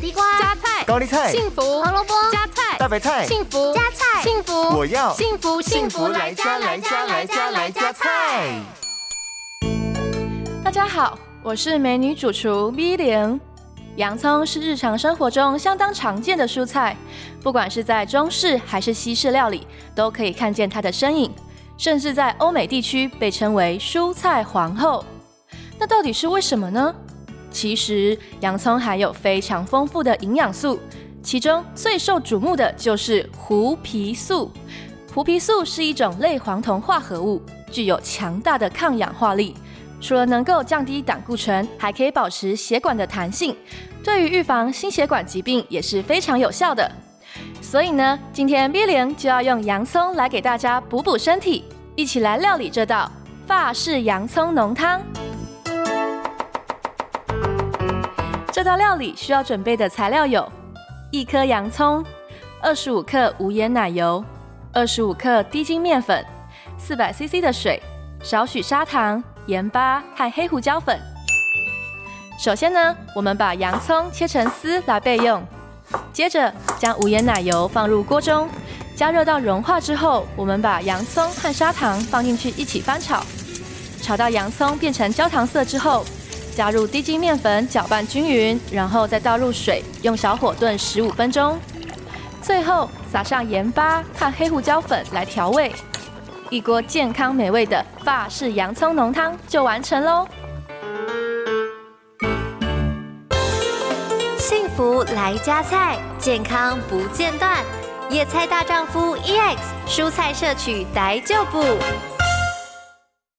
地瓜、加菜、高丽菜、幸福、胡萝卜、加菜、大白菜、幸福、加菜、幸福，我要幸福幸福来加来加来加来加菜。大家好，我是美女主厨 V 零。洋葱是日常生活中相当常见的蔬菜，不管是在中式还是西式料理，都可以看见它的身影。甚至在欧美地区被称为蔬菜皇后。那到底是为什么呢？其实洋葱含有非常丰富的营养素，其中最受瞩目的就是槲皮素。槲皮素是一种类黄酮化合物，具有强大的抗氧化力。除了能够降低胆固醇，还可以保持血管的弹性，对于预防心血管疾病也是非常有效的。所以呢，今天 V 零就要用洋葱来给大家补补身体，一起来料理这道法式洋葱浓汤。这道料理需要准备的材料有：一颗洋葱、二十五克无盐奶油、二十五克低筋面粉、四百 CC 的水、少许砂糖。盐巴和黑胡椒粉。首先呢，我们把洋葱切成丝来备用。接着将无盐奶油放入锅中，加热到融化之后，我们把洋葱和砂糖放进去一起翻炒。炒到洋葱变成焦糖色之后，加入低筋面粉搅拌均匀，然后再倒入水，用小火炖十五分钟。最后撒上盐巴和黑胡椒粉来调味。一锅健康美味的法式洋葱浓汤就完成喽！幸福来加菜，健康不间断。野菜大丈夫 EX，蔬菜摄取逮就补。